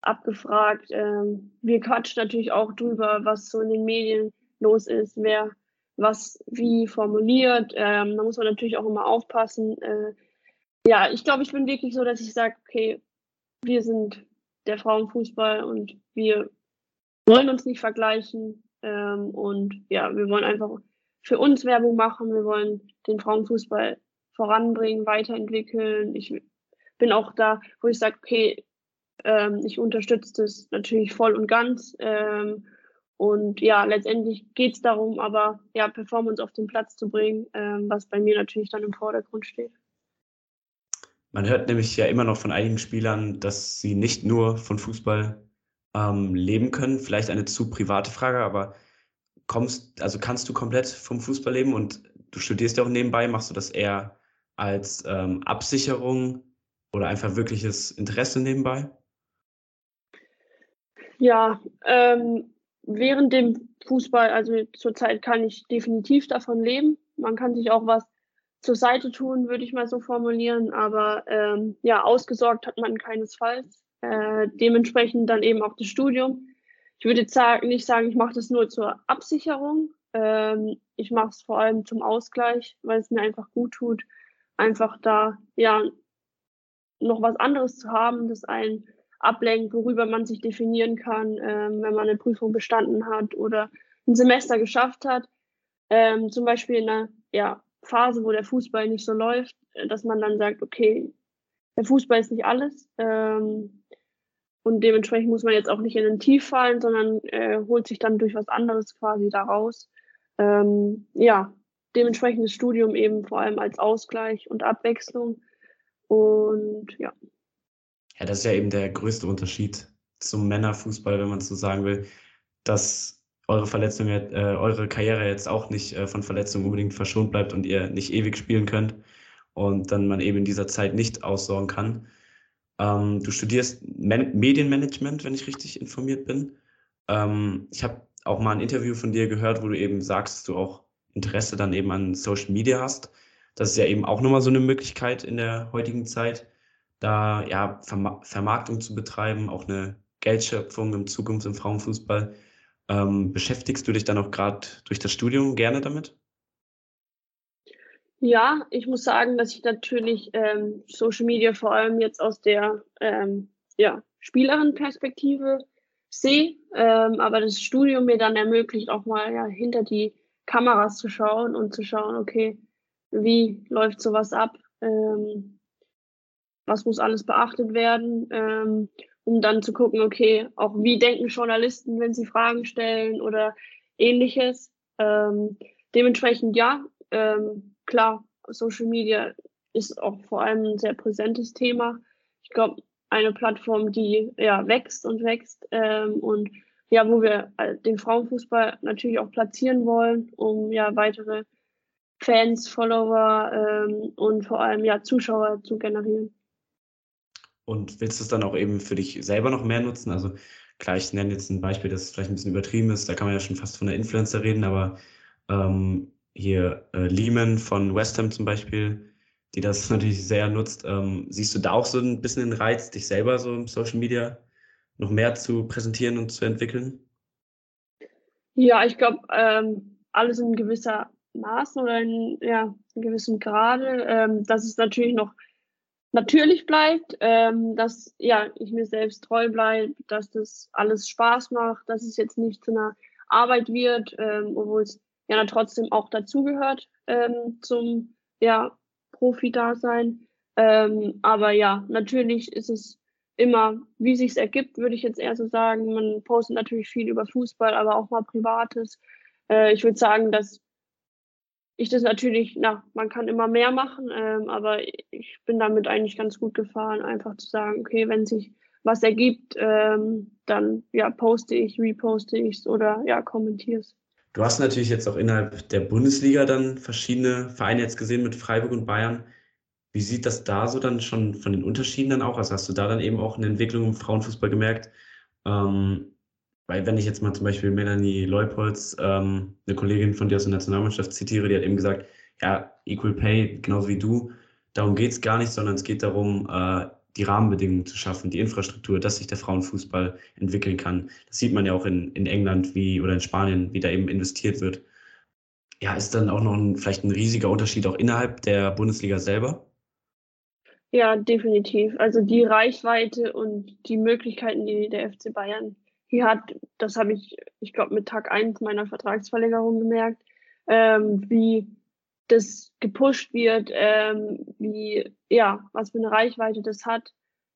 abgefragt. Ähm, wir quatschen natürlich auch drüber, was so in den Medien los ist, wer was wie formuliert. Ähm, da muss man natürlich auch immer aufpassen. Äh, ja, ich glaube, ich bin wirklich so, dass ich sage, okay, wir sind der Frauenfußball und wir wollen uns nicht vergleichen. Ähm, und ja, wir wollen einfach für uns Werbung machen. Wir wollen den Frauenfußball voranbringen, weiterentwickeln. Ich bin auch da, wo ich sage, okay, ähm, ich unterstütze das natürlich voll und ganz. Ähm, und ja, letztendlich geht es darum, aber ja, Performance auf den Platz zu bringen, ähm, was bei mir natürlich dann im Vordergrund steht. Man hört nämlich ja immer noch von einigen Spielern, dass sie nicht nur von Fußball ähm, leben können. Vielleicht eine zu private Frage, aber kommst, also kannst du komplett vom Fußball leben und du studierst ja auch nebenbei, machst du das eher als ähm, Absicherung oder einfach wirkliches Interesse nebenbei? Ja, ähm, während dem Fußball, also zurzeit kann ich definitiv davon leben. Man kann sich auch was zur Seite tun, würde ich mal so formulieren, aber ähm, ja, ausgesorgt hat man keinesfalls. Äh, dementsprechend dann eben auch das Studium. Ich würde jetzt sagen, nicht sagen, ich mache das nur zur Absicherung. Ähm, ich mache es vor allem zum Ausgleich, weil es mir einfach gut tut, einfach da ja noch was anderes zu haben, das einen ablenkt, worüber man sich definieren kann, ähm, wenn man eine Prüfung bestanden hat oder ein Semester geschafft hat. Ähm, zum Beispiel in einer ja, Phase, wo der Fußball nicht so läuft, dass man dann sagt, okay, der Fußball ist nicht alles. Ähm, und dementsprechend muss man jetzt auch nicht in ein Tief fallen, sondern äh, holt sich dann durch was anderes quasi daraus. Ähm, ja, dementsprechend das Studium eben vor allem als Ausgleich und Abwechslung. Und ja. Ja, das ist ja eben der größte Unterschied zum Männerfußball, wenn man so sagen will, dass eure Verletzung, äh, eure Karriere jetzt auch nicht äh, von Verletzungen unbedingt verschont bleibt und ihr nicht ewig spielen könnt und dann man eben in dieser Zeit nicht aussorgen kann. Ähm, du studierst Man Medienmanagement, wenn ich richtig informiert bin. Ähm, ich habe auch mal ein Interview von dir gehört, wo du eben sagst, dass du auch Interesse dann eben an Social Media hast. Das ist ja eben auch nochmal so eine Möglichkeit in der heutigen Zeit, da ja Verma Vermarktung zu betreiben, auch eine Geldschöpfung in Zukunft im Frauenfußball. Ähm, beschäftigst du dich dann auch gerade durch das Studium gerne damit? Ja, ich muss sagen, dass ich natürlich ähm, Social Media vor allem jetzt aus der ähm, ja, Spielerin-Perspektive sehe, ähm, aber das Studium mir dann ermöglicht, auch mal ja, hinter die Kameras zu schauen und zu schauen, okay, wie läuft sowas ab, ähm, was muss alles beachtet werden, ähm, um dann zu gucken, okay, auch wie denken Journalisten, wenn sie Fragen stellen oder ähnliches. Ähm, dementsprechend ja, ähm, klar, Social Media ist auch vor allem ein sehr präsentes Thema. Ich glaube, eine Plattform, die ja wächst und wächst ähm, und ja, wo wir äh, den Frauenfußball natürlich auch platzieren wollen, um ja weitere Fans, Follower ähm, und vor allem ja Zuschauer zu generieren. Und willst du es dann auch eben für dich selber noch mehr nutzen? Also klar, ich nenne jetzt ein Beispiel, das vielleicht ein bisschen übertrieben ist, da kann man ja schon fast von der Influencer reden, aber ähm, hier äh, Lehman von West Ham zum Beispiel, die das natürlich sehr nutzt. Ähm, siehst du da auch so ein bisschen den Reiz, dich selber so im Social Media noch mehr zu präsentieren und zu entwickeln? Ja, ich glaube, ähm, alles in gewisser Maßen oder in, ja, in gewissem Grade, ähm, dass es natürlich noch natürlich bleibt, ähm, dass ja, ich mir selbst treu bleibe, dass das alles Spaß macht, dass es jetzt nicht zu einer Arbeit wird, ähm, obwohl es ja trotzdem auch dazugehört ähm, zum ja, Profi-Dasein. Ähm, aber ja, natürlich ist es immer, wie sich's ergibt, würde ich jetzt eher so sagen. Man postet natürlich viel über Fußball, aber auch mal Privates. Äh, ich würde sagen, dass ich das natürlich, na, man kann immer mehr machen, ähm, aber ich bin damit eigentlich ganz gut gefahren, einfach zu sagen, okay, wenn sich was ergibt, ähm, dann ja, poste ich, reposte ich es oder ja, kommentiere es. Du hast natürlich jetzt auch innerhalb der Bundesliga dann verschiedene Vereine jetzt gesehen mit Freiburg und Bayern. Wie sieht das da so dann schon von den Unterschieden dann auch? Also hast du da dann eben auch eine Entwicklung im Frauenfußball gemerkt? Ähm, weil wenn ich jetzt mal zum Beispiel Melanie Leupolz, ähm, eine Kollegin von dir aus der Nationalmannschaft zitiere, die hat eben gesagt, ja, Equal Pay, genauso wie du, darum geht es gar nicht, sondern es geht darum, äh, die Rahmenbedingungen zu schaffen, die Infrastruktur, dass sich der Frauenfußball entwickeln kann. Das sieht man ja auch in, in England wie oder in Spanien, wie da eben investiert wird. Ja, ist dann auch noch ein, vielleicht ein riesiger Unterschied auch innerhalb der Bundesliga selber? Ja, definitiv. Also die Reichweite und die Möglichkeiten, die der FC Bayern hier hat, das habe ich, ich glaube, mit Tag 1 meiner Vertragsverlängerung gemerkt, ähm, wie das gepusht wird, ähm, wie, ja, was für eine Reichweite das hat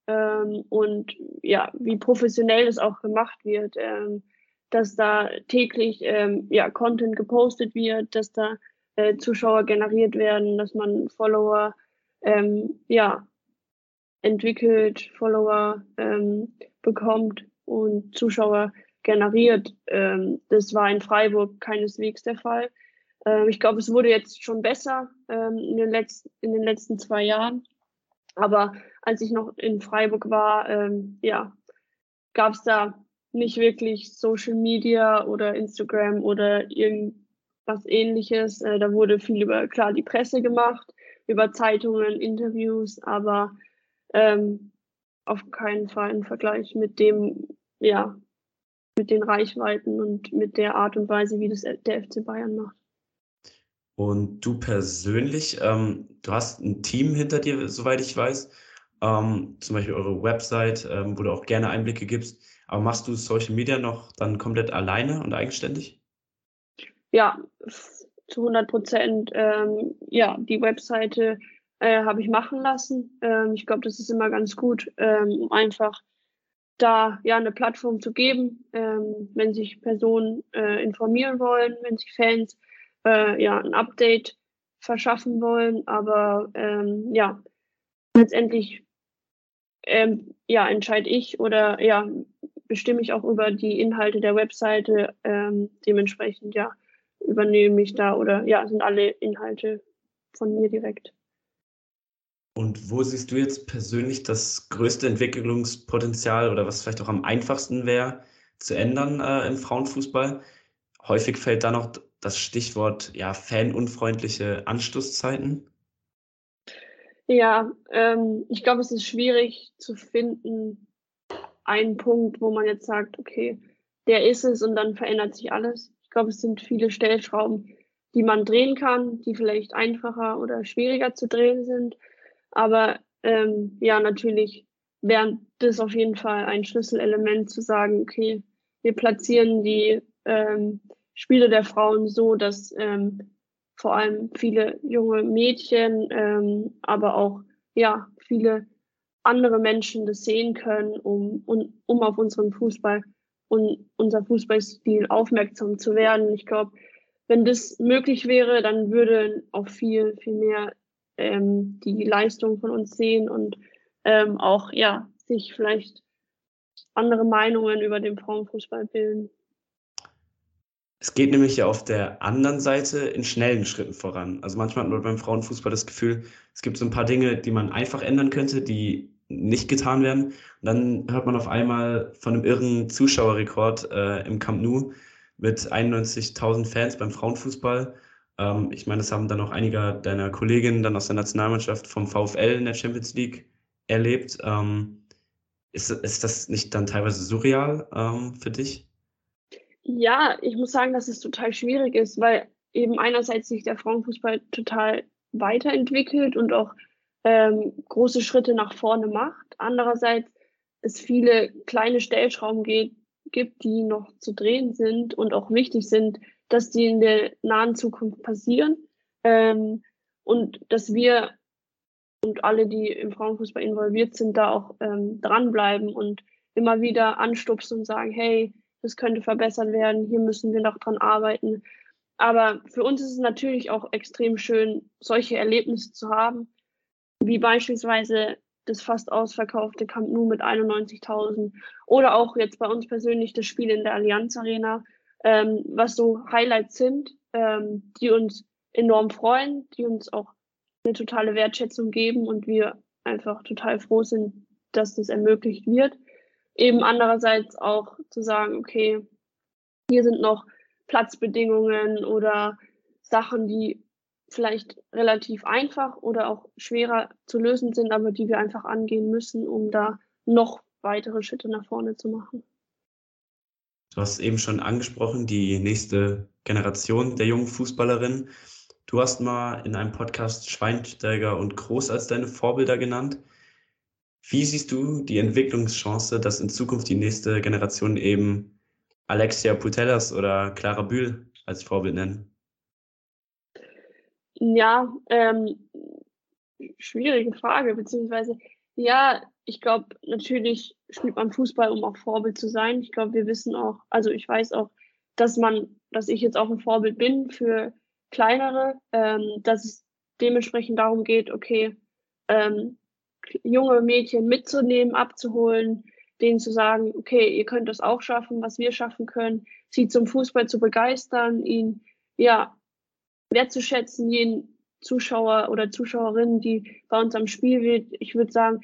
ähm, und ja, wie professionell das auch gemacht wird, ähm, dass da täglich ähm, ja, Content gepostet wird, dass da äh, Zuschauer generiert werden, dass man Follower ähm, ja, entwickelt, Follower ähm, bekommt und Zuschauer generiert. Ähm, das war in Freiburg keineswegs der Fall. Ähm, ich glaube, es wurde jetzt schon besser ähm, in, den letzten, in den letzten zwei Jahren. Aber als ich noch in Freiburg war, ähm, ja, gab es da nicht wirklich Social Media oder Instagram oder irgendwas ähnliches. Äh, da wurde viel über, klar, die Presse gemacht, über Zeitungen, Interviews, aber ähm, auf keinen Fall im Vergleich mit dem, ja, mit den Reichweiten und mit der Art und Weise, wie das der FC Bayern macht. Und du persönlich, ähm, du hast ein Team hinter dir, soweit ich weiß, ähm, zum Beispiel eure Website, ähm, wo du auch gerne Einblicke gibst. Aber machst du Social Media noch dann komplett alleine und eigenständig? Ja, zu 100 Prozent. Ähm, ja, die Webseite äh, habe ich machen lassen. Ähm, ich glaube, das ist immer ganz gut, ähm, um einfach da ja eine Plattform zu geben, wenn sich Personen äh, informieren wollen, wenn sich Fans äh, ja ein Update verschaffen wollen. Aber ähm, ja, letztendlich ähm, ja entscheide ich oder ja bestimme ich auch über die Inhalte der Webseite. Ähm, dementsprechend ja übernehme ich da oder ja sind alle Inhalte von mir direkt. Und wo siehst du jetzt persönlich das größte Entwicklungspotenzial oder was vielleicht auch am einfachsten wäre zu ändern äh, im Frauenfußball? Häufig fällt da noch das Stichwort ja, fanunfreundliche Anstoßzeiten. Ja, ähm, ich glaube, es ist schwierig zu finden, einen Punkt, wo man jetzt sagt, okay, der ist es und dann verändert sich alles. Ich glaube, es sind viele Stellschrauben, die man drehen kann, die vielleicht einfacher oder schwieriger zu drehen sind. Aber ähm, ja, natürlich wäre das auf jeden Fall ein Schlüsselelement zu sagen, okay, wir platzieren die ähm, Spiele der Frauen so, dass ähm, vor allem viele junge Mädchen, ähm, aber auch ja viele andere Menschen das sehen können, um, um, um auf unseren Fußball und unser Fußballstil aufmerksam zu werden. Ich glaube, wenn das möglich wäre, dann würde auch viel, viel mehr ähm, die Leistung von uns sehen und ähm, auch ja sich vielleicht andere Meinungen über den Frauenfußball bilden. Es geht nämlich ja auf der anderen Seite in schnellen Schritten voran. Also manchmal hat man beim Frauenfußball das Gefühl, es gibt so ein paar Dinge, die man einfach ändern könnte, die nicht getan werden. Und dann hört man auf einmal von einem irren Zuschauerrekord äh, im Camp Nou mit 91.000 Fans beim Frauenfußball. Ähm, ich meine, das haben dann auch einige deiner Kolleginnen dann aus der Nationalmannschaft vom VfL in der Champions League erlebt. Ähm, ist, ist das nicht dann teilweise surreal ähm, für dich? Ja, ich muss sagen, dass es total schwierig ist, weil eben einerseits sich der Frauenfußball total weiterentwickelt und auch ähm, große Schritte nach vorne macht. Andererseits es viele kleine Stellschrauben geht, gibt, die noch zu drehen sind und auch wichtig sind, dass die in der nahen Zukunft passieren ähm, und dass wir und alle, die im Frauenfußball involviert sind, da auch ähm, dranbleiben und immer wieder anstupsen und sagen, hey, das könnte verbessert werden, hier müssen wir noch dran arbeiten. Aber für uns ist es natürlich auch extrem schön, solche Erlebnisse zu haben, wie beispielsweise das fast ausverkaufte Camp Nou mit 91.000 oder auch jetzt bei uns persönlich das Spiel in der Allianz Arena, ähm, was so Highlights sind, ähm, die uns enorm freuen, die uns auch eine totale Wertschätzung geben und wir einfach total froh sind, dass das ermöglicht wird. Eben andererseits auch zu sagen, okay, hier sind noch Platzbedingungen oder Sachen, die vielleicht relativ einfach oder auch schwerer zu lösen sind, aber die wir einfach angehen müssen, um da noch weitere Schritte nach vorne zu machen. Du hast eben schon angesprochen, die nächste Generation der jungen Fußballerinnen. Du hast mal in einem Podcast Schweinsteiger und Groß als deine Vorbilder genannt. Wie siehst du die Entwicklungschance, dass in Zukunft die nächste Generation eben Alexia Putellas oder Clara Bühl als Vorbild nennen? Ja, ähm, schwierige Frage, beziehungsweise ja, ich glaube, natürlich spielt man Fußball, um auch Vorbild zu sein. Ich glaube, wir wissen auch, also ich weiß auch, dass man, dass ich jetzt auch ein Vorbild bin für kleinere, ähm, dass es dementsprechend darum geht, okay, ähm, junge Mädchen mitzunehmen, abzuholen, denen zu sagen, okay, ihr könnt das auch schaffen, was wir schaffen können, sie zum Fußball zu begeistern, ihn ja wertzuschätzen, jeden Zuschauer oder Zuschauerinnen, die bei uns am Spiel wird. Ich würde sagen,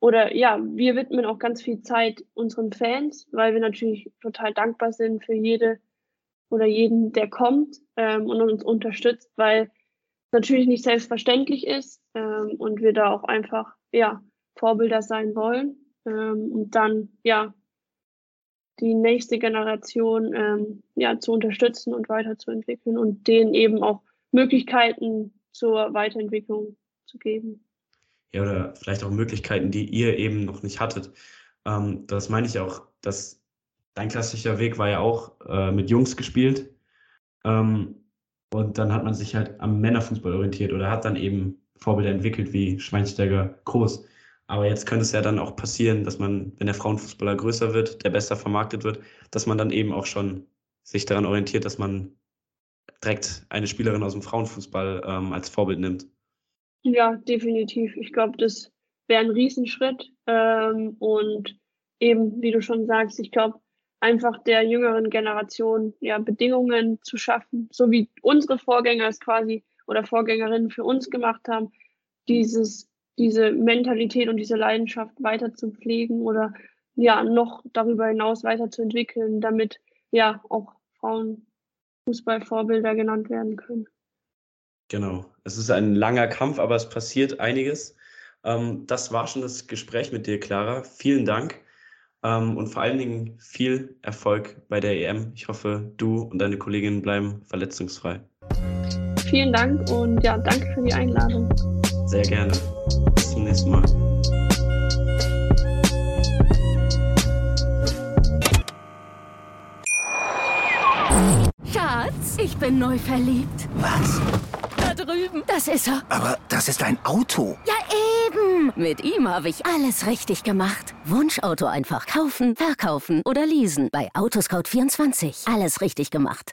oder ja, wir widmen auch ganz viel Zeit unseren Fans, weil wir natürlich total dankbar sind für jede oder jeden, der kommt ähm, und uns unterstützt, weil natürlich nicht selbstverständlich ist ähm, und wir da auch einfach ja Vorbilder sein wollen ähm, und dann ja die nächste Generation ähm, ja, zu unterstützen und weiterzuentwickeln und denen eben auch Möglichkeiten zur Weiterentwicklung zu geben. Ja, oder vielleicht auch Möglichkeiten, die ihr eben noch nicht hattet. Ähm, das meine ich auch, dass dein klassischer Weg war ja auch äh, mit Jungs gespielt. Ähm, und dann hat man sich halt am Männerfußball orientiert oder hat dann eben Vorbilder entwickelt wie Schweinsteiger Groß. Aber jetzt könnte es ja dann auch passieren, dass man, wenn der Frauenfußballer größer wird, der besser vermarktet wird, dass man dann eben auch schon sich daran orientiert, dass man direkt eine Spielerin aus dem Frauenfußball ähm, als Vorbild nimmt. Ja, definitiv. Ich glaube, das wäre ein Riesenschritt. Ähm, und eben, wie du schon sagst, ich glaube, einfach der jüngeren Generation ja Bedingungen zu schaffen, so wie unsere Vorgänger es quasi oder Vorgängerinnen für uns gemacht haben, dieses diese Mentalität und diese Leidenschaft weiter zu pflegen oder ja noch darüber hinaus weiterzuentwickeln, damit ja auch Frauen Fußballvorbilder genannt werden können. Genau. Es ist ein langer Kampf, aber es passiert einiges. Ähm, das war schon das Gespräch mit dir, Clara. Vielen Dank ähm, und vor allen Dingen viel Erfolg bei der EM. Ich hoffe, du und deine Kolleginnen bleiben verletzungsfrei. Vielen Dank und ja, danke für die Einladung. Sehr gerne. Bis zum nächsten Mal. Schatz, ich bin neu verliebt. Was? Da drüben. Das ist er. Aber das ist ein Auto. Ja, eben. Mit ihm habe ich alles richtig gemacht. Wunschauto einfach kaufen, verkaufen oder leasen. Bei Autoscout24. Alles richtig gemacht.